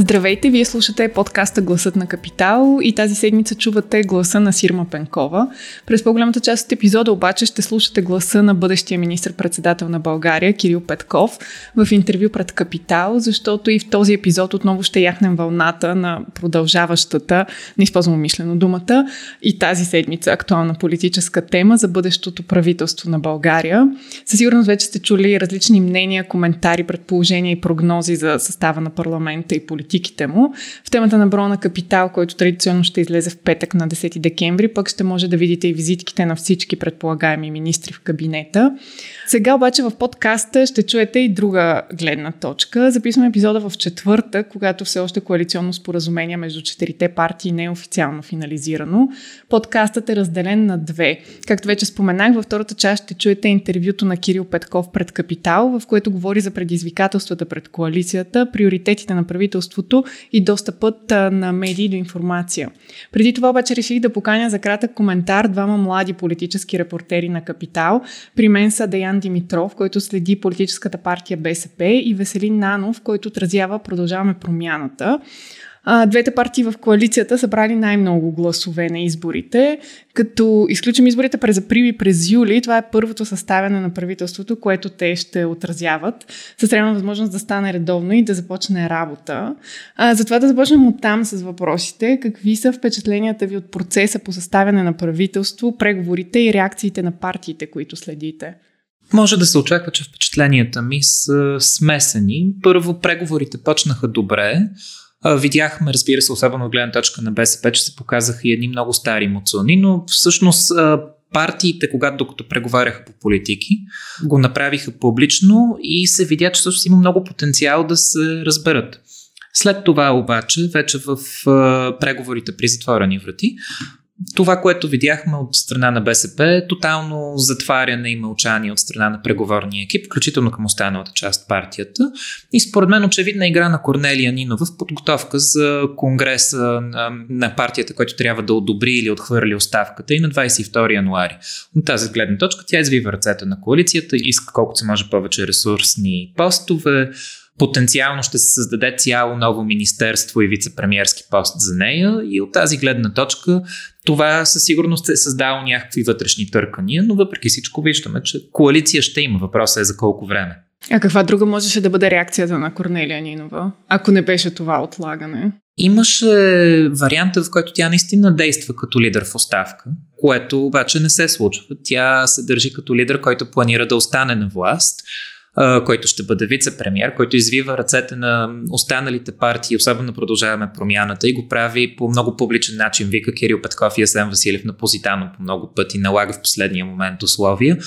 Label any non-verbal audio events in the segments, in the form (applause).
Здравейте, вие слушате подкаста Гласът на Капитал и тази седмица чувате гласа на Сирма Пенкова. През по-голямата част от епизода обаче ще слушате гласа на бъдещия министр-председател на България Кирил Петков в интервю пред Капитал, защото и в този епизод отново ще яхнем вълната на продължаващата, не използвам умишлено думата, и тази седмица актуална политическа тема за бъдещото правителство на България. Със сигурност вече сте чули различни мнения, коментари, предположения и прогнози за състава на парламента и политиката политиките му. В темата на броя на капитал, който традиционно ще излезе в петък на 10 декември, пък ще може да видите и визитките на всички предполагаеми министри в кабинета. Сега обаче в подкаста ще чуете и друга гледна точка. Записваме епизода в четвъртък, когато все още коалиционно споразумение между четирите партии не е официално финализирано. Подкастът е разделен на две. Както вече споменах, във втората част ще чуете интервюто на Кирил Петков пред Капитал, в което говори за предизвикателствата пред коалицията, приоритетите на правителството и достъпът на медии до информация. Преди това обаче реших да поканя за кратък коментар двама млади политически репортери на Капитал. При мен са Деян Димитров, който следи политическата партия БСП и Веселин Нанов, който отразява Продължаваме промяната. Двете партии в коалицията събрали най-много гласове на изборите. Като изключим изборите през април и през юли, това е първото съставяне на правителството, което те ще отразяват, с реална възможност да стане редовно и да започне работа. А, затова да започнем от там с въпросите. Какви са впечатленията ви от процеса по съставяне на правителство, преговорите и реакциите на партиите, които следите? Може да се очаква, че впечатленията ми са смесени. Първо, преговорите почнаха добре. Видяхме, разбира се, особено от гледна точка на БСП, че се показаха и едни много стари муцуни, но всъщност партиите, когато докато преговаряха по политики, го направиха публично и се видя, че всъщност има много потенциал да се разберат. След това обаче, вече в преговорите при затворени врати, това, което видяхме от страна на БСП е тотално затваряне и мълчание от страна на преговорния екип, включително към останалата част партията. И според мен очевидна игра на Корнелия Нинова в подготовка за конгреса на, партията, който трябва да одобри или отхвърли оставката и на 22 януари. От тази гледна точка тя извива ръцете на коалицията, иска колкото се може повече ресурсни постове, потенциално ще се създаде цяло ново министерство и вице-премьерски пост за нея и от тази гледна точка това със сигурност е създало някакви вътрешни търкания, но въпреки всичко виждаме, че коалиция ще има. Въпросът е за колко време. А каква друга можеше да бъде реакцията на Корнелия Нинова, ако не беше това отлагане? Имаше варианта, в който тя наистина действа като лидер в оставка, което обаче не се случва. Тя се държи като лидер, който планира да остане на власт който ще бъде вице-премьер, който извива ръцете на останалите партии, особено продължаваме промяната и го прави по много публичен начин. Вика Кирил Петков и Асен Василев на Позитано по много пъти, налага в последния момент условия.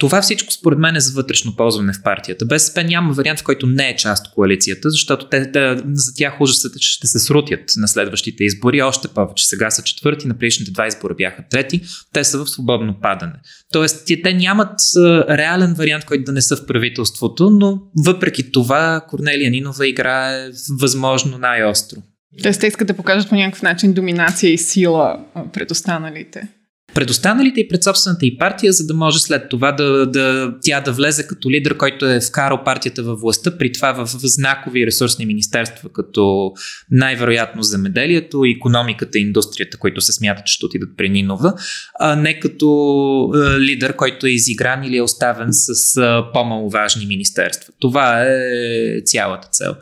Това всичко според мен е за вътрешно ползване в партията. БСП няма вариант, в който не е част от коалицията, защото те, да, за тях ужасът е, че ще се срутят на следващите избори. Още повече. Сега са четвърти, на предишните два избора бяха трети. Те са в свободно падане. Тоест, те нямат реален вариант, който да не са в правителството, но въпреки това Корнелия Нинова играе възможно най-остро. Тоест, те искат да покажат по някакъв начин доминация и сила пред останалите пред останалите и пред собствената и партия, за да може след това да, да, тя да влезе като лидер, който е вкарал партията във властта, при това в знакови ресурсни министерства, като най-вероятно земеделието, економиката и индустрията, които се смятат, че ще отидат при Нинова, а не като е, лидер, който е изигран или е оставен с е, по-маловажни министерства. Това е цялата цел.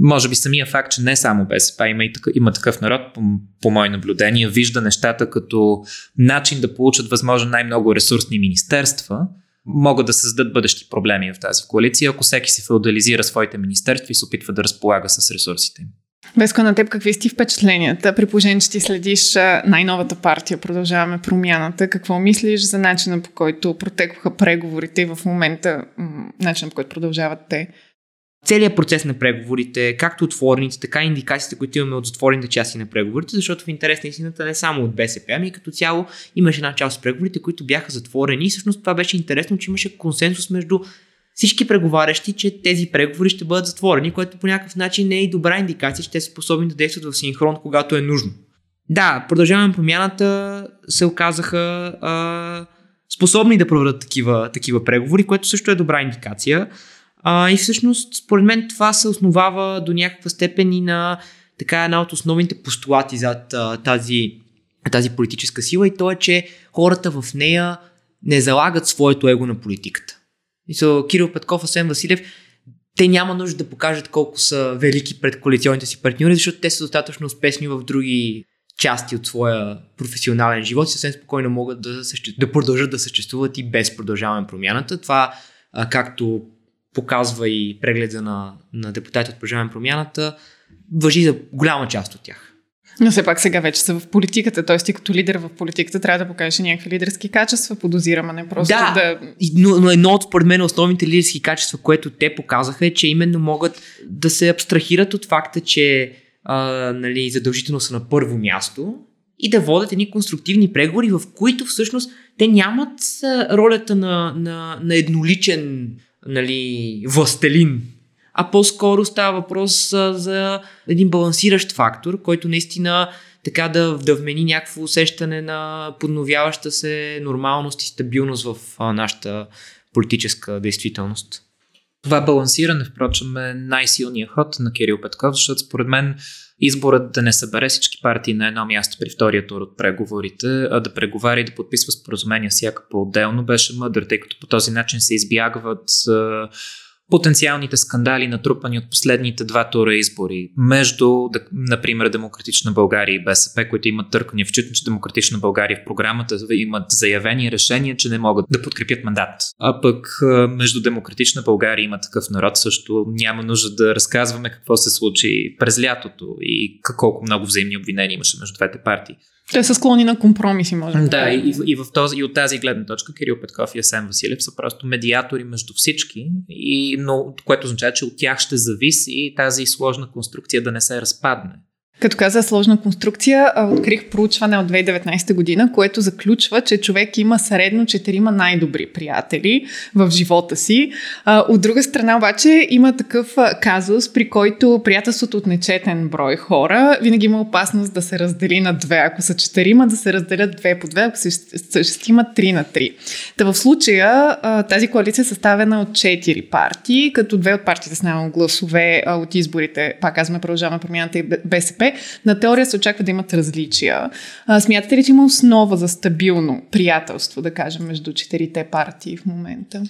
Може би самия факт, че не само БСП, има, и такъв, има такъв народ, по, по мое наблюдение, вижда нещата като начин да получат възможно най-много ресурсни министерства, могат да създадат бъдещи проблеми в тази коалиция, ако всеки си феодализира своите министерства и се опитва да разполага с ресурсите им. Веско, на теб какви сти впечатленията? При положение, че ти следиш най-новата партия, продължаваме промяната. Какво мислиш за начина по който протекоха преговорите и в момента начина по който продължават те? Целият процес на преговорите, както отворените, така и индикациите, които имаме от затворените части на преговорите, защото в интерес на истината не само от БСП, ами като цяло имаше една част от преговорите, които бяха затворени и всъщност това беше интересно, че имаше консенсус между всички преговарящи, че тези преговори ще бъдат затворени, което по някакъв начин не е и добра индикация, че те са способни да действат в синхрон, когато е нужно. Да, продължаваме промяната се оказаха а, способни да проведат такива, такива преговори, което също е добра индикация. А, и всъщност, според мен, това се основава до някаква степен и на така една от основните постулати зад а, тази, тази политическа сила и то е, че хората в нея не залагат своето его на политиката. И са Кирил Петков, Асен Василев, те няма нужда да покажат колко са велики пред коалиционните си партньори, защото те са достатъчно успешни в други части от своя професионален живот и съвсем спокойно могат да, съще... да продължат да съществуват и без продължаване промяната. Това, а, както показва и прегледа на, на депутати от продължаване промяната, въжи за голяма част от тях. Но все пак сега вече са в политиката, т.е. ти като лидер в политиката трябва да покажеш някакви лидерски качества, подозирам, а не просто да. да... Но, но едно от според мен основните лидерски качества, което те показаха е, че именно могат да се абстрахират от факта, че а, нали, задължително са на първо място и да водят едни конструктивни преговори, в които всъщност те нямат ролята на, на, на едноличен нали, властелин, а по-скоро става въпрос а, за един балансиращ фактор, който наистина така да, да вмени някакво усещане на подновяваща се нормалност и стабилност в а, нашата политическа действителност. Това балансиране, впрочем, е най-силният ход на Кирил Петков, защото според мен изборът да не събере всички партии на едно място при втория тур от преговорите, а да преговаря и да подписва споразумения всяка по-отделно, беше мъдър, тъй като по този начин се избягват потенциалните скандали, натрупани от последните два тура избори между, например, Демократична България и БСП, които имат търкания, вчитано, че Демократична България в програмата имат заявени решения, че не могат да подкрепят мандат. А пък между Демократична България има такъв народ също няма нужда да разказваме какво се случи през лятото и колко много взаимни обвинения имаше между двете партии. Те са склонни на компромиси, може да. Да, и, и, в този, и от тази гледна точка Кирил Петков и Асен Василев са просто медиатори между всички, и, но, което означава, че от тях ще зависи тази сложна конструкция да не се разпадне. Като каза сложна конструкция, открих проучване от 2019 година, което заключва, че човек има средно четирима най-добри приятели в живота си. От друга страна обаче има такъв казус, при който приятелството от нечетен брой хора винаги има опасност да се раздели на две. Ако са четирима, да се разделят две по две, ако са шестима, три на три. Та в случая тази коалиция е съставена от четири партии, като две от партиите с най гласове от изборите, пак казваме, продължаваме промяната и БСП, на теория се очаква да имат различия. А, смятате ли, че има основа за стабилно приятелство, да кажем, между четирите партии в момента?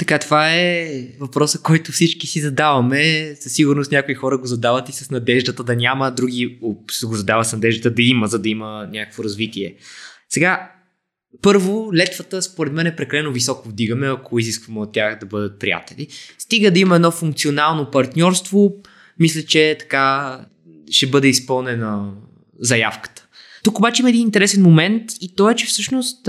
Така, това е въпроса, който всички си задаваме. Със сигурност някои хора го задават и с надеждата да няма, други го задават с надеждата да има, за да има някакво развитие. Сега, първо, летвата според мен е прекалено високо вдигаме, ако изискваме от тях да бъдат приятели. Стига да има едно функционално партньорство, мисля, че така ще бъде изпълнена заявката. Тук обаче има един интересен момент и то е, че всъщност,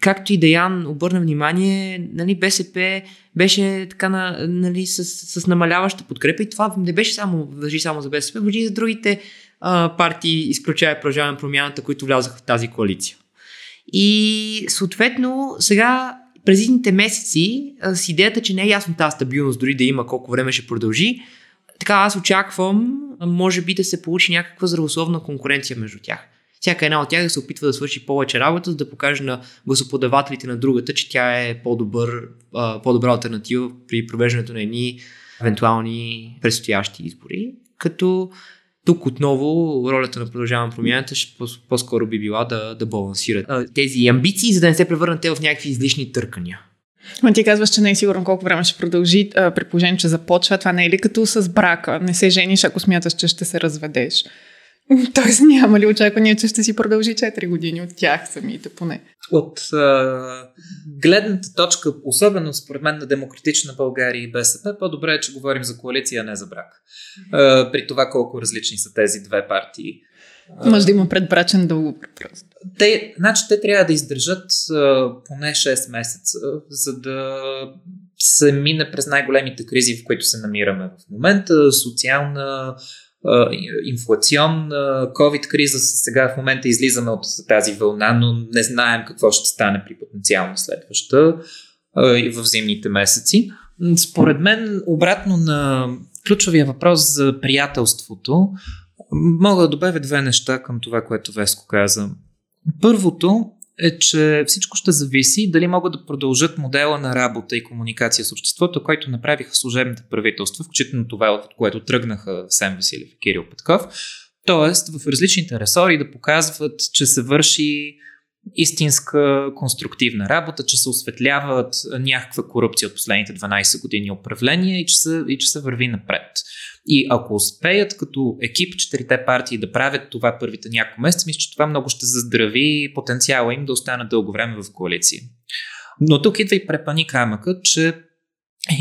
както и Даян обърна внимание, нали, БСП беше така на, нали, с, с намаляваща подкрепа и това не беше само, въжи само за БСП, въжи за другите а, партии, изключая Продължаване промяната, които влязаха в тази коалиция. И съответно, сега през едните месеци с идеята, че не е ясно тази стабилност, дори да има колко време ще продължи, така аз очаквам, може би да се получи някаква здравословна конкуренция между тях. Всяка една от тях да се опитва да свърши повече работа, за да покаже на гласоподавателите на другата, че тя е по-добър, по-добра альтернатива при провеждането на едни евентуални предстоящи избори. Като тук отново ролята на продължаване промяната ще по-скоро би била да, да балансират тези амбиции, за да не се превърнат те в някакви излишни търкания. Но ти казваш, че не е сигурно колко време ще продължи, а, при положение, че започва. Това не е ли като с брака? Не се жениш, ако смяташ, че ще се разведеш. (laughs) Тоест няма ли очакване, че ще си продължи 4 години от тях самите поне? От а, гледната точка, особено според мен на Демократична България и БСП, по-добре е, че говорим за коалиция, а не за брак. А, при това колко различни са тези две партии. Може да има предбрачен договор просто. Те, значи, те трябва да издържат а, поне 6 месеца, за да се мине през най-големите кризи, в които се намираме в момента. Социална, а, инфлационна, COVID-криза. Сега в момента излизаме от тази вълна, но не знаем какво ще стане при потенциално следваща. в зимните месеци. Според мен, обратно на ключовия въпрос за приятелството, мога да добавя две неща към това, което Веско каза. Първото е, че всичко ще зависи дали могат да продължат модела на работа и комуникация с обществото, който направиха служебните правителства, включително това, от което тръгнаха Сем Василев и Кирил Петков. Тоест, в различните ресори да показват, че се върши истинска конструктивна работа, че се осветляват някаква корупция от последните 12 години управление и че се, и че се върви напред. И ако успеят като екип четирите партии да правят това първите няколко месеца, мисля, че това много ще заздрави потенциала им да останат дълго време в коалиция. Но тук идва и препани камъка, че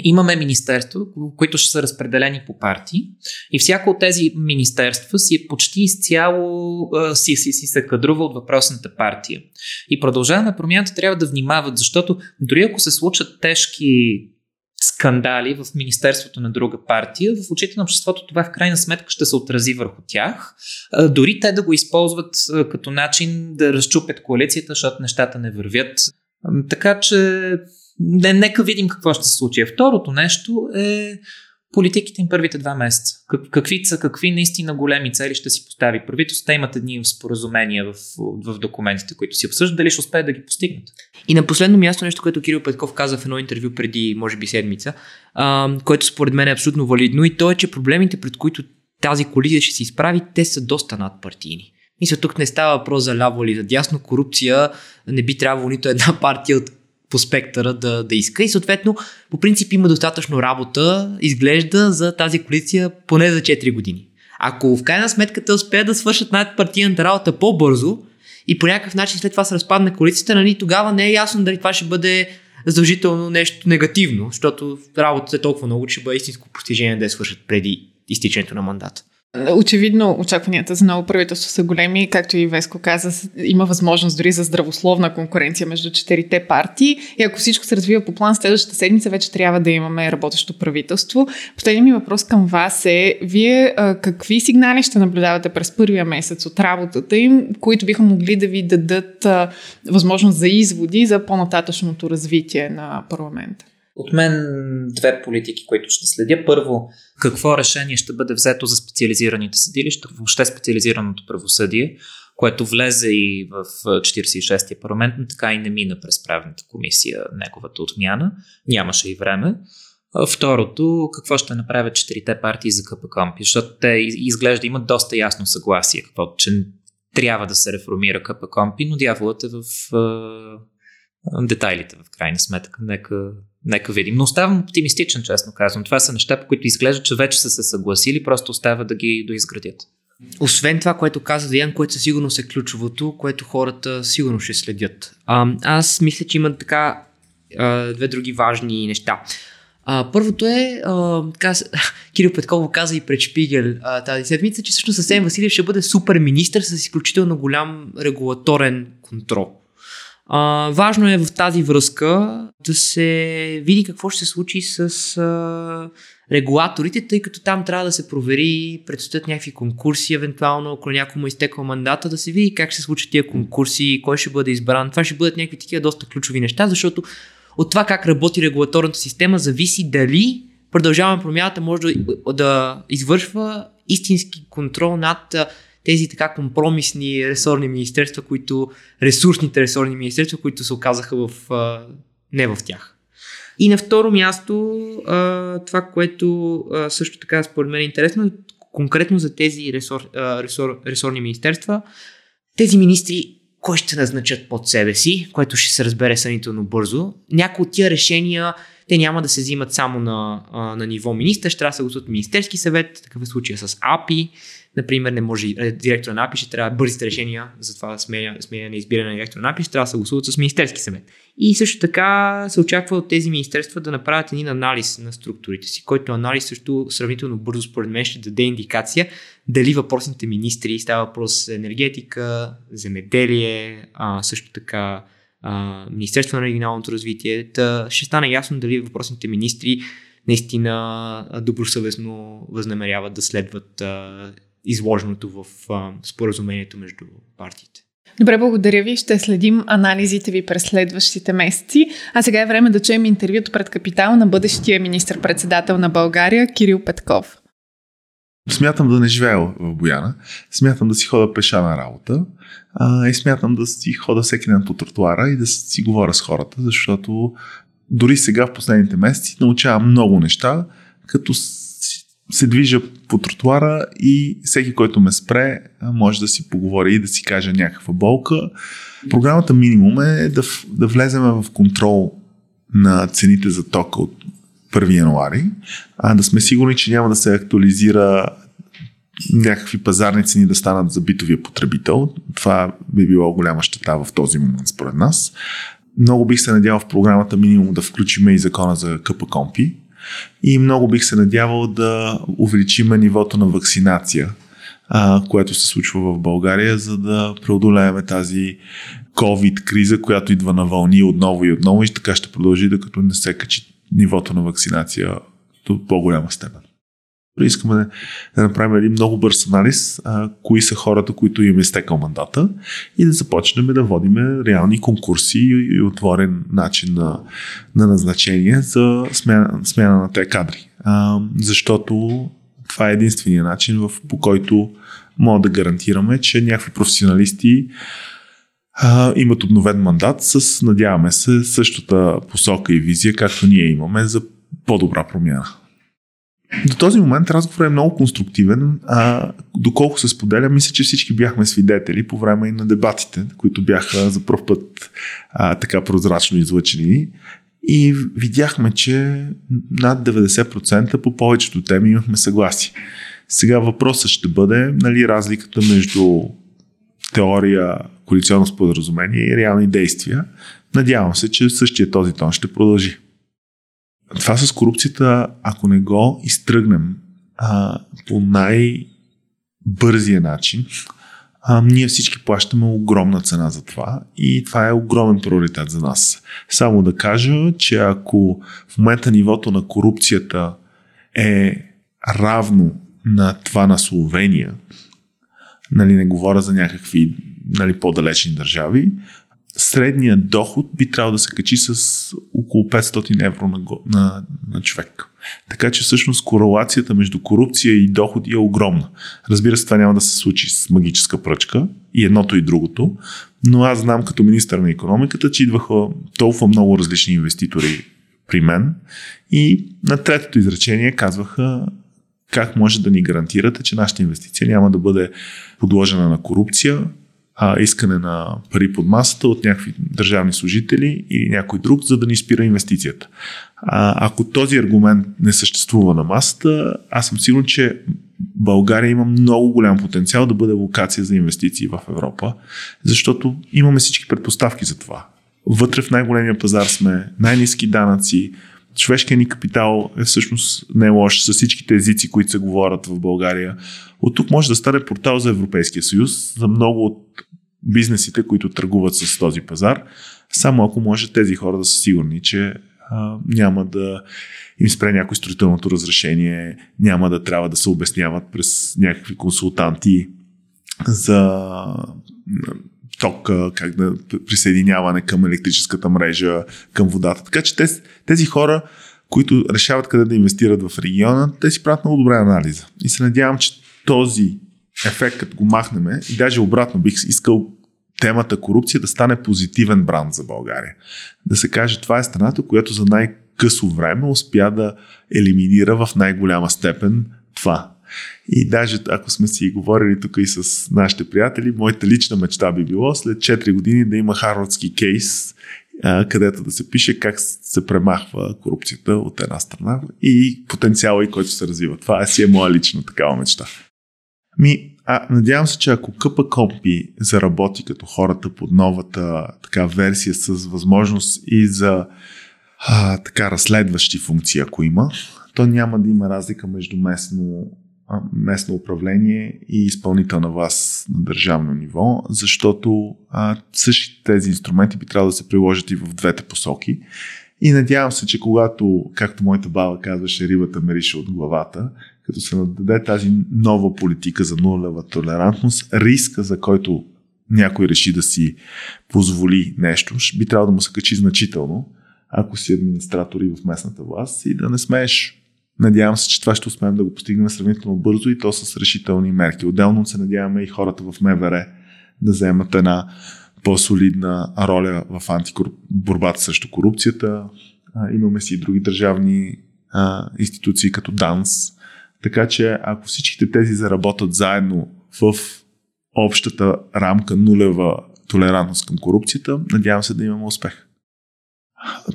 имаме министерства, които ще са разпределени по партии и всяко от тези министерства си е почти изцяло си, си, си се кадрува от въпросната партия. И продължаваме промяната трябва да внимават, защото дори ако се случат тежки скандали в Министерството на друга партия, в очите на обществото това в крайна сметка ще се отрази върху тях. Дори те да го използват като начин да разчупят коалицията, защото нещата не вървят. Така че не, нека видим какво ще се случи. Второто нещо е политиките им първите два месеца. Как, какви са, какви наистина големи цели ще си постави правителството. Те имат едни споразумения в, в документите, които си обсъждат, дали ще успеят да ги постигнат. И на последно място нещо, което Кирил Петков каза в едно интервю преди, може би, седмица, а, което според мен е абсолютно валидно и то е, че проблемите, пред които тази колизия ще се изправи, те са доста надпартийни. Мисля, тук не става въпрос за ляво или за дясно. Корупция не би трябвало нито една партия от по спектъра да, да иска и съответно по принцип има достатъчно работа, изглежда за тази коалиция поне за 4 години. Ако в крайна сметка те успеят да свършат най-партийната работа по-бързо и по някакъв начин след това се разпадне коалицията, нали, тогава не е ясно дали това ще бъде задължително нещо негативно, защото работата е толкова много, че ще бъде истинско постижение да я свършат преди изтичането на мандата. Очевидно очакванията за ново правителство са големи, както и Веско каза, има възможност дори за здравословна конкуренция между четирите партии и ако всичко се развива по план, следващата седмица вече трябва да имаме работещо правителство. Последният ми въпрос към вас е, вие какви сигнали ще наблюдавате през първия месец от работата им, които биха могли да ви дадат възможност за изводи за по-нататъчното развитие на парламента? От мен две политики, които ще следя. Първо, какво решение ще бъде взето за специализираните съдилища, въобще специализираното правосъдие, което влезе и в 46-я парламент, но така и не мина през правната комисия неговата отмяна. Нямаше и време. Второто, какво ще направят четирите партии за КПКОМПИ, защото те изглежда имат доста ясно съгласие, какво, че трябва да се реформира КПКОМПИ, но дяволът е в детайлите в крайна сметка. Нека, нека видим. Но оставам оптимистичен, честно казвам. Това са неща, по които изглежда, че вече са се съгласили, просто остава да ги доизградят. Освен това, което каза Диан, което със сигурност е ключовото, което хората сигурно ще следят. А, аз мисля, че има така а, две други важни неща. А, първото е, а, така, (laughs) Кирил Петков каза и пред Шпигел а, тази седмица, че всъщност Асен Василев ще бъде супер министр с изключително голям регулаторен контрол. А, важно е в тази връзка да се види какво ще се случи с а, регулаторите, тъй като там трябва да се провери, предстоят някакви конкурси, евентуално, ако някой му е изтекал мандата, да се види как ще се случат тия конкурси, кой ще бъде избран. Това ще бъдат някакви такива доста ключови неща, защото от това как работи регулаторната система зависи дали продължаваме промяната може да, да извършва истински контрол над тези така компромисни ресорни министерства, които, ресурсните ресорни министерства, които се оказаха в, а, не в тях. И на второ място, а, това, което а, също така според мен е интересно, конкретно за тези ресор, а, ресор, ресорни министерства, тези министри кой ще назначат под себе си, което ще се разбере сънително бързо. Някои от тия решения те няма да се взимат само на, на ниво министър, ще трябва да се гласуват Министерски съвет, такъв е случая с АПИ, Например, не може е, директор на АПИ, ще трябва бързите решения за това сменя, на избиране на директор на АПИ, ще трябва да се гласуват с Министерски съвет. И също така се очаква от тези министерства да направят един анализ на структурите си, който анализ също сравнително бързо според мен ще даде индикация дали въпросните министри, става въпрос за енергетика, земеделие, а, също така а, Министерство на регионалното развитие, та ще стане ясно дали въпросните министри наистина добросъвестно възнамеряват да следват а, изложеното в а, споразумението между партиите. Добре, благодаря ви. Ще следим анализите ви през следващите месеци. А сега е време да чуем интервюто пред Капитал на бъдещия министр-председател на България Кирил Петков. Смятам да не живея в Бояна. Смятам да си хода пеша на работа. А, и смятам да си хода всеки ден по тротуара и да си говоря с хората, защото дори сега в последните месеци научавам много неща, като се движа по тротуара и всеки, който ме спре, може да си поговори и да си каже някаква болка. Програмата минимум е да, да влезем в контрол на цените за тока от 1 януари, а да сме сигурни, че няма да се актуализира някакви пазарни цени да станат за битовия потребител. Това би било голяма щета в този момент, според нас. Много бих се надявал в програмата минимум да включим и закона за КП Компи, и много бих се надявал да увеличим нивото на вакцинация, а, което се случва в България, за да преодолеем тази COVID криза, която идва на вълни отново и отново и така ще продължи, докато не се качи нивото на вакцинация до по-голяма степен. Искаме да, направим един много бърз анализ, а, кои са хората, които им е стекал мандата и да започнем да водим реални конкурси и, и отворен начин на, на назначение за смяна, смяна на тези кадри. А, защото това е единствения начин, в, по който мога да гарантираме, че някакви професионалисти а, имат обновен мандат с, надяваме се, същата посока и визия, както ние имаме за по-добра промяна. До този момент разговорът е много конструктивен. А, доколко се споделя, мисля, че всички бяхме свидетели по време и на дебатите, които бяха за първ път а, така прозрачно излъчени. И видяхме, че над 90% по повечето теми имахме съгласие. Сега въпросът ще бъде нали, разликата между теория, коалиционно споразумение и реални действия. Надявам се, че същия този тон ще продължи това с корупцията, ако не го изтръгнем а, по най-бързия начин, а, ние всички плащаме огромна цена за това и това е огромен приоритет за нас. Само да кажа, че ако в момента нивото на корупцията е равно на това на Словения, нали, не говоря за някакви нали, по-далечни държави, средният доход би трябвало да се качи с около 500 евро на, на, на човек. Така че всъщност корелацията между корупция и доходи е огромна. Разбира се, това няма да се случи с магическа пръчка и едното и другото, но аз знам като министър на економиката, че идваха толкова много различни инвеститори при мен и на третото изречение казваха как може да ни гарантирате, че нашата инвестиция няма да бъде подложена на корупция, а, искане на пари под масата от някакви държавни служители или някой друг, за да ни спира инвестицията. А, ако този аргумент не съществува на масата, аз съм сигурен, че България има много голям потенциал да бъде локация за инвестиции в Европа, защото имаме всички предпоставки за това. Вътре в най-големия пазар сме, най-низки данъци, човешкият ни капитал е всъщност не лош с всичките езици, които се говорят в България. От тук може да стане портал за Европейския съюз, за много от бизнесите, които търгуват с този пазар, само ако може тези хора да са сигурни, че а, няма да им спре някой строителното разрешение, няма да трябва да се обясняват през някакви консултанти за ток, как да присъединяване към електрическата мрежа, към водата. Така че тези, тези хора, които решават къде да инвестират в региона, те си правят много добра анализа. И се надявам, че този ефект, като го махнеме, и даже обратно бих искал темата корупция да стане позитивен бранд за България. Да се каже, това е страната, която за най-късо време успя да елиминира в най-голяма степен това. И даже ако сме си говорили тук и с нашите приятели, моята лична мечта би било след 4 години да има харвардски кейс, където да се пише как се премахва корупцията от една страна и потенциала и който се развива. Това е си е моя лична такава мечта. Ми, а, надявам се, че ако къпа компи заработи като хората под новата така версия с възможност и за а, така разследващи функции, ако има, то няма да има разлика между местно, местно управление и изпълнителна власт на държавно ниво, защото а, същите тези инструменти би трябвало да се приложат и в двете посоки. И надявам се, че когато, както моята баба казваше, рибата мерише от главата, като се нададе тази нова политика за нулева толерантност, риска, за който някой реши да си позволи нещо, би трябвало да му се качи значително, ако си администратор и в местната власт и да не смееш. Надявам се, че това ще успеем да го постигнем сравнително бързо и то с решителни мерки. Отделно се надяваме и хората в МВР да вземат една по-солидна роля в антикоруп... срещу корупцията. А, имаме си и други държавни а, институции като ДАНС. Така че ако всичките тези заработят заедно в общата рамка нулева толерантност към корупцията, надявам се да имаме успех.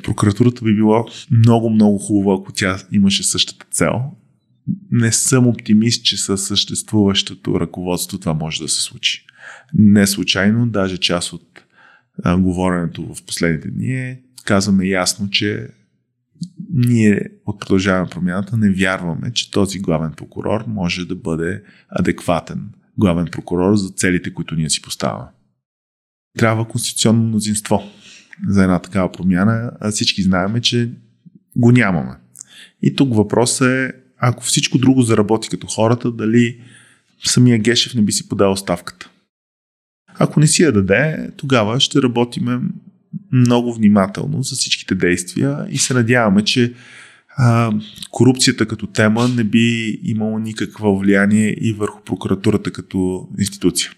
Прокуратурата би било много, много хубаво, ако тя имаше същата цел. Не съм оптимист, че със съществуващото ръководство това може да се случи. Не случайно, даже част от а, говоренето в последните дни е, казваме ясно, че ние от продължаваме промяната не вярваме, че този главен прокурор може да бъде адекватен главен прокурор за целите, които ние си поставяме. Трябва конституционно мнозинство за една такава промяна, а всички знаеме, че го нямаме. И тук въпросът е, ако всичко друго заработи като хората, дали самия Гешев не би си подал ставката. Ако не си я даде, тогава ще работиме много внимателно за всичките действия и се надяваме, че а, корупцията като тема не би имало никакво влияние и върху прокуратурата като институция.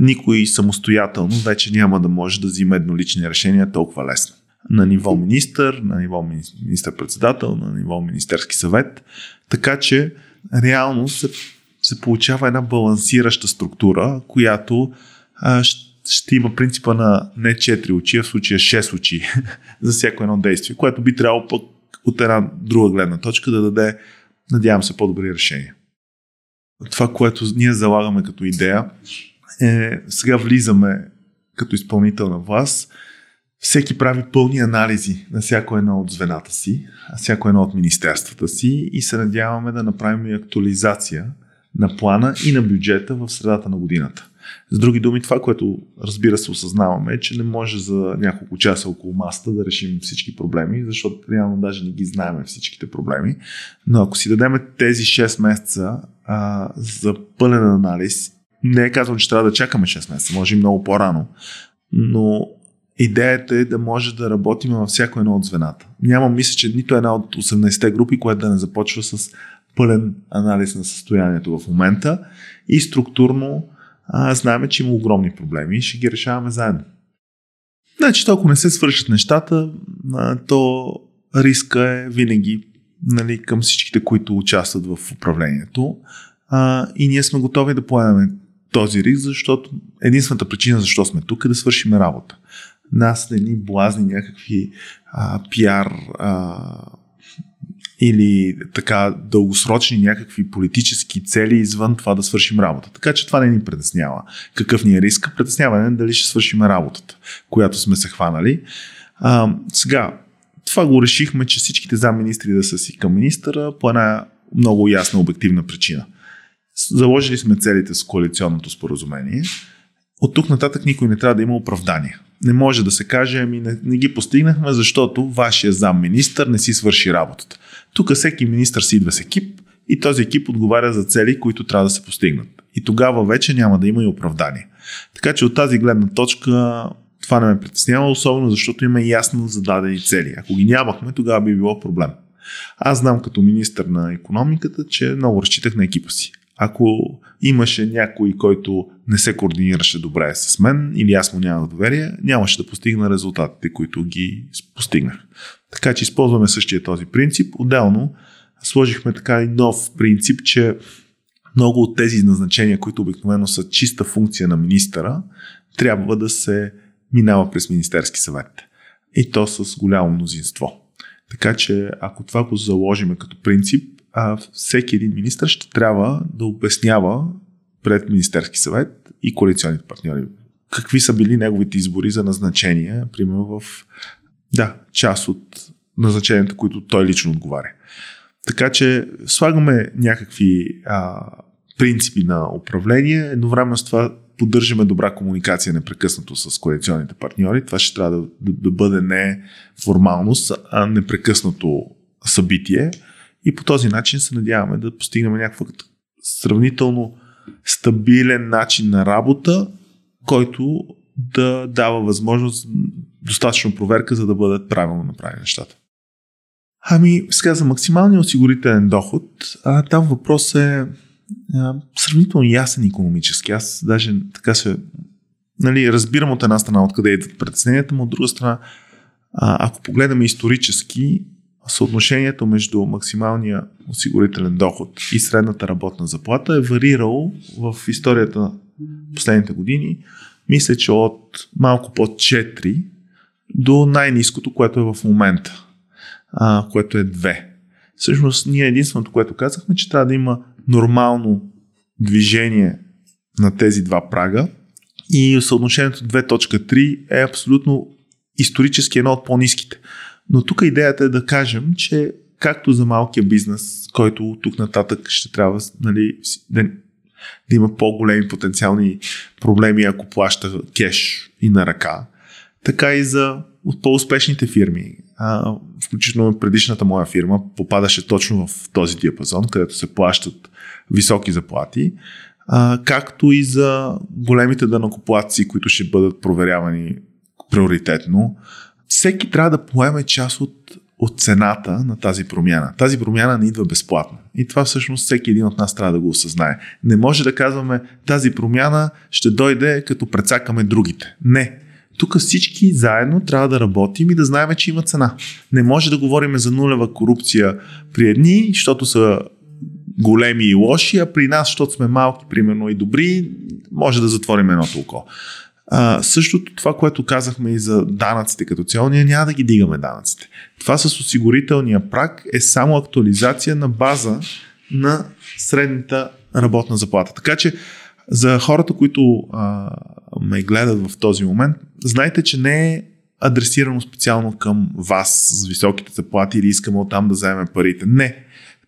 Никой самостоятелно вече няма да може да взима еднолични решения толкова лесно. На ниво министър, на ниво министър-председател, на ниво Министерски съвет. Така че реално се, се получава една балансираща структура, която а, ще има принципа на не 4 очи, а в случая 6 очи (laughs) за всяко едно действие, което би трябвало пък от една друга гледна точка да даде, надявам се, по-добри решения. Това, което ние залагаме като идея, е сега влизаме като изпълнителна власт, всеки прави пълни анализи на всяко едно от звената си, всяко едно от министерствата си и се надяваме да направим и актуализация на плана и на бюджета в средата на годината. С други думи, това, което разбира се осъзнаваме е, че не може за няколко часа около маста да решим всички проблеми, защото реално даже не ги знаем всичките проблеми. Но ако си дадем тези 6 месеца а, за пълен анализ, не е казвам, че трябва да чакаме 6 месеца, може и много по-рано, но идеята е да може да работим във всяко едно от звената. Няма мисля, че нито една от 18-те групи, която да не започва с пълен анализ на състоянието в момента и структурно а, знаем, че има огромни проблеми и ще ги решаваме заедно. Значи, ако не се свършат нещата, а, то риска е винаги нали, към всичките, които участват в управлението. А, и ние сме готови да поемем този риск, защото единствената причина защо сме тук е да свършим работа. Нас не ни блазни някакви а, пиар а, или така дългосрочни някакви политически цели извън това да свършим работа. Така че това не ни притеснява. Какъв ни е риска? Притеснява не дали ще свършим работата, която сме се хванали. А, сега, това го решихме, че всичките замминистри да са си към министъра по една много ясна обективна причина. Заложили сме целите с коалиционното споразумение. От тук нататък никой не трябва да има оправдание. Не може да се каже, ами не, не ги постигнахме, защото вашия замминистър не си свърши работата. Тук всеки министр си идва с екип и този екип отговаря за цели, които трябва да се постигнат. И тогава вече няма да има и оправдание. Така че от тази гледна точка това не ме притеснява, особено защото има ясно зададени цели. Ако ги нямахме, тогава би било проблем. Аз знам като министр на економиката, че много разчитах на екипа си. Ако имаше някой, който не се координираше добре с мен или аз му нямах доверие, нямаше да постигна резултатите, които ги постигнах. Така че използваме същия този принцип. Отделно сложихме така и нов принцип, че много от тези назначения, които обикновено са чиста функция на министъра, трябва да се минава през Министерски съвет. И то с голямо мнозинство. Така че ако това го заложиме като принцип, а, всеки един министр ще трябва да обяснява пред Министерски съвет и коалиционните партньори какви са били неговите избори за назначения, примерно в да, част от назначенията, които той лично отговаря. Така че слагаме някакви а, принципи на управление, едновременно с това поддържаме добра комуникация непрекъснато с коалиционните партньори. Това ще трябва да, да, да бъде не формалност, а непрекъснато събитие. И по този начин се надяваме да постигнем някакъв сравнително стабилен начин на работа, който да дава възможност достатъчно проверка, за да бъдат правилно направени нещата. Ами, сега за максималния осигурителен доход, а, там въпрос е а, сравнително ясен економически. Аз даже така се нали, разбирам от една страна откъде идват притесненията, но от друга страна, а, ако погледнем исторически, съотношението между максималния осигурителен доход и средната работна заплата е варирало в историята на последните години. Мисля, че от малко под 4 до най-низкото, което е в момента, а, което е 2. Всъщност, ние единственото, което казахме, че трябва да има нормално движение на тези два прага и съотношението 2.3 е абсолютно исторически едно от по-низките. Но тук идеята е да кажем, че както за малкия бизнес, който тук нататък ще трябва нали, да, да има по-големи потенциални проблеми, ако плаща кеш и на ръка, така и за по-успешните фирми. А, включително предишната моя фирма попадаше точно в този диапазон, където се плащат високи заплати, а, както и за големите данокоплатци, които ще бъдат проверявани приоритетно. Всеки трябва да поеме част от, от цената на тази промяна. Тази промяна не идва безплатно. И това всъщност всеки един от нас трябва да го осъзнае. Не може да казваме тази промяна ще дойде като прецакаме другите. Не. Тук всички заедно трябва да работим и да знаем, че има цена. Не може да говорим за нулева корупция при едни, защото са големи и лоши, а при нас, защото сме малки, примерно, и добри, може да затворим едното око. А, същото това, което казахме и за данъците като цяло, ние няма да ги дигаме данъците. Това с осигурителния прак е само актуализация на база на средната работна заплата. Така че за хората, които а, ме гледат в този момент, знайте, че не е адресирано специално към вас с високите заплати или искаме оттам да вземем парите. Не.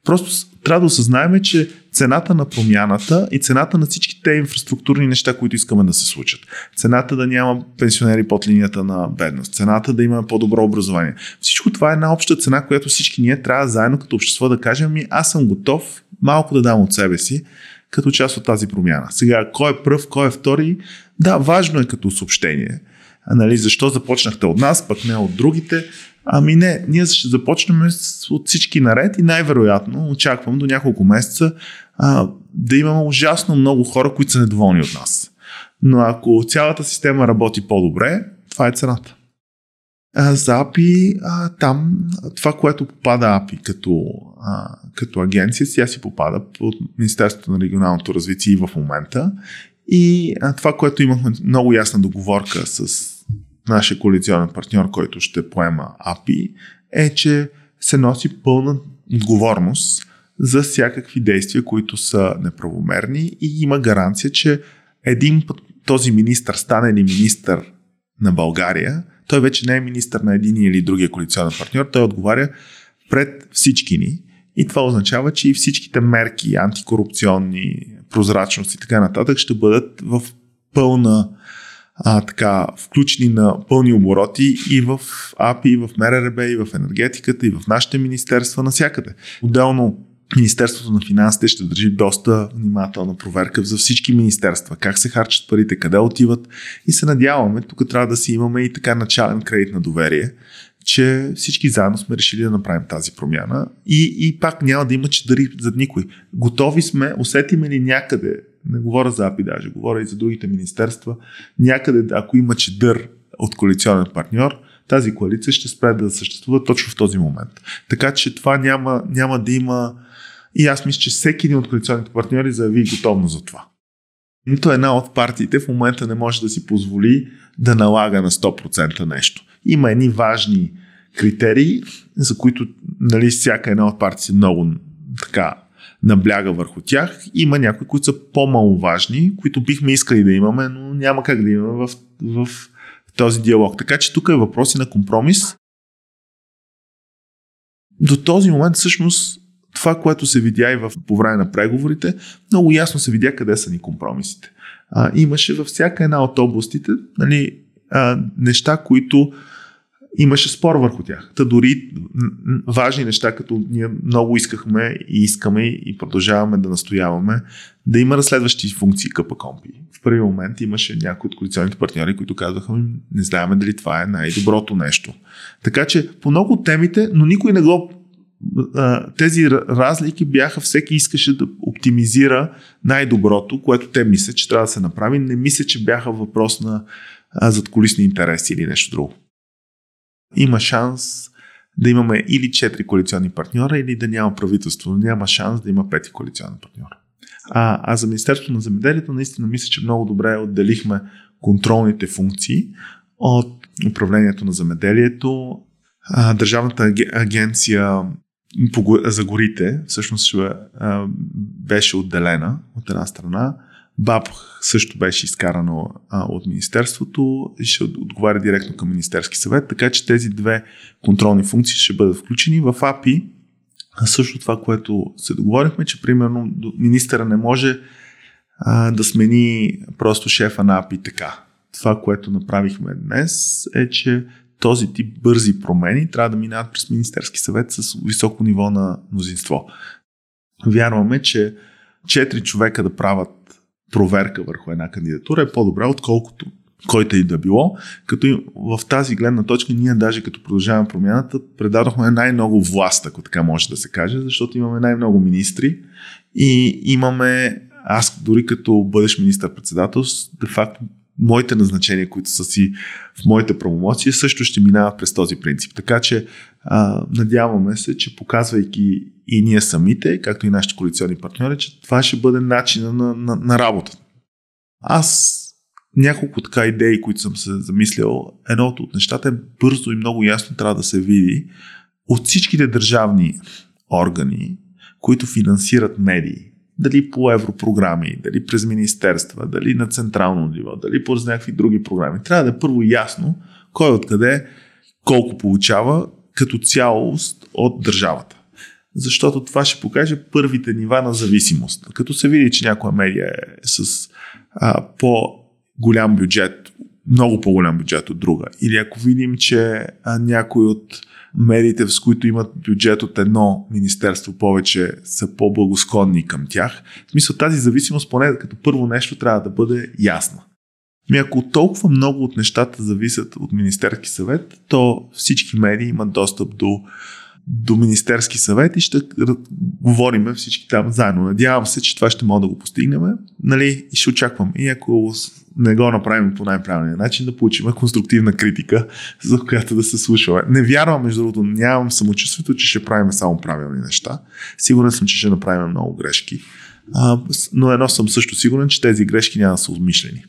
Просто трябва да осъзнаем, че цената на промяната и цената на всички те инфраструктурни неща, които искаме да се случат. Цената да няма пенсионери под линията на бедност. Цената да имаме по-добро образование. Всичко това е една обща цена, която всички ние трябва заедно като общество да кажем ми аз съм готов малко да дам от себе си като част от тази промяна. Сега, кой е пръв, кой е втори, да, важно е като съобщение. Нали, защо започнахте от нас, пък не от другите. Ами не, ние ще започнем от всички наред и най-вероятно очаквам до няколко месеца а, да имаме ужасно много хора, които са недоволни от нас. Но ако цялата система работи по-добре, това е цената. А, за API, а, там това, което попада API като, а, като агенция, тя си попада от Министерството на регионалното развитие и в момента. И а, това, което имахме много ясна договорка с нашия коалиционен партньор, който ще поема API, е, че се носи пълна отговорност за всякакви действия, които са неправомерни и има гаранция, че един път този министр стане ли министър на България, той вече не е министър на един или другия коалиционен партньор, той отговаря пред всички ни. И това означава, че и всичките мерки, антикорупционни, прозрачност и така нататък ще бъдат в пълна а, така, включени на пълни обороти и в АПИ, и в МРРБ, и в енергетиката, и в нашите министерства, навсякъде. Отделно Министерството на финансите ще държи доста внимателна проверка за всички министерства, как се харчат парите, къде отиват и се надяваме, тук трябва да си имаме и така начален кредит на доверие, че всички заедно сме решили да направим тази промяна и, и пак няма да има дари зад никой. Готови сме, усетиме ли някъде, не говоря за АПИ даже, говоря и за другите министерства, някъде, ако има чедър от коалиционен партньор, тази коалиция ще спре да съществува точно в този момент. Така че това няма, няма да има и аз мисля, че всеки един от коалиционните партньори заяви готовност за това. Нито една от партиите в момента не може да си позволи да налага на 100% нещо. Има едни важни критерии, за които нали, всяка една от партиите много така набляга върху тях. Има някои, които са по-маловажни, които бихме искали да имаме, но няма как да имаме в, в този диалог. Така че тук е въпроси на компромис. До този момент всъщност това, което се видя и в, по време на преговорите, много ясно се видя къде са ни компромисите. А, имаше във всяка една от областите нали, а, неща, които имаше спор върху тях. Та дори важни неща, като ние много искахме и искаме и продължаваме да настояваме да има разследващи функции КПКОМПИ. В първи момент имаше някои от коалиционните партньори, които казваха, не знаеме дали това е най-доброто нещо. Така че по много темите, но никой не го тези разлики бяха, всеки искаше да оптимизира най-доброто, което те мислят, че трябва да се направи. Не мисля, че бяха въпрос на задколисни интереси или нещо друго. Има шанс да имаме или 4 коалиционни партньора, или да няма правителство. Няма шанс да има 5 коалиционни партньора. А, а за Министерството на земеделието наистина мисля, че много добре отделихме контролните функции от управлението на земеделието. Държавната агенция за горите всъщност беше отделена от една страна. БАП също беше изкарано а, от Министерството и ще отговаря директно към Министерски съвет, така че тези две контролни функции ще бъдат включени. В АПИ също това, което се договорихме, че примерно министъра не може а, да смени просто шефа на АПИ така. Това, което направихме днес е, че този тип бързи промени трябва да минават през Министерски съвет с високо ниво на мнозинство. Вярваме, че четири човека да правят проверка върху една кандидатура е по-добре, отколкото който и да било, като в тази гледна точка ние даже като продължаваме промяната предадохме най-много власт, ако така може да се каже, защото имаме най-много министри и имаме аз дори като бъдеш министър-председател, де факто моите назначения, които са си в моите правомощия, също ще минават през този принцип. Така че а, надяваме се, че показвайки и ние самите, както и нашите коалиционни партньори, че това ще бъде начина на, на, на работа. Аз няколко така идеи, които съм се замислял, едното от нещата е бързо и много ясно трябва да се види от всичките държавни органи, които финансират медии, дали по европрограми, дали през министерства, дали на централно ниво, дали по някакви други програми. Трябва да е първо ясно кой откъде колко получава като цялост от държавата. Защото това ще покаже първите нива на зависимост. Като се види, че някоя медия е с а, по-голям бюджет, много по-голям бюджет от друга, или ако видим, че а, някой от медиите, с които имат бюджет от едно министерство повече, са по-благосклонни към тях. В смисъл тази зависимост, поне като първо нещо, трябва да бъде ясна. Ми ако толкова много от нещата зависят от Министерски съвет, то всички медии имат достъп до до Министерски съвет и ще говорим всички там заедно. Надявам се, че това ще мога да го постигнем нали, и ще очаквам. И ако не го направим по най-правилния начин, да получим конструктивна критика, за която да се слушаме. Не вярвам, между другото, нямам самочувствието, че ще правим само правилни неща. Сигурен съм, че ще направим много грешки. А, но едно съм също сигурен, че тези грешки няма да са обмишлени.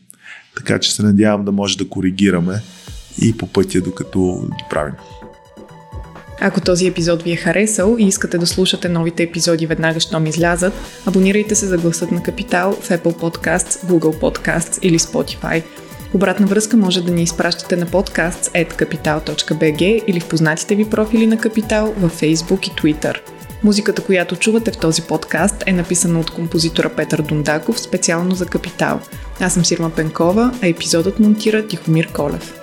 Така че се надявам да може да коригираме и по пътя, докато ги правим. Ако този епизод ви е харесал и искате да слушате новите епизоди веднага, щом излязат, абонирайте се за гласът на Капитал в Apple Podcasts, Google Podcasts или Spotify. Обратна връзка може да ни изпращате на podcasts.capital.bg или в познатите ви профили на Капитал във Facebook и Twitter. Музиката, която чувате в този подкаст е написана от композитора Петър Дундаков специално за Капитал. Аз съм Сирма Пенкова, а епизодът монтира Тихомир Колев.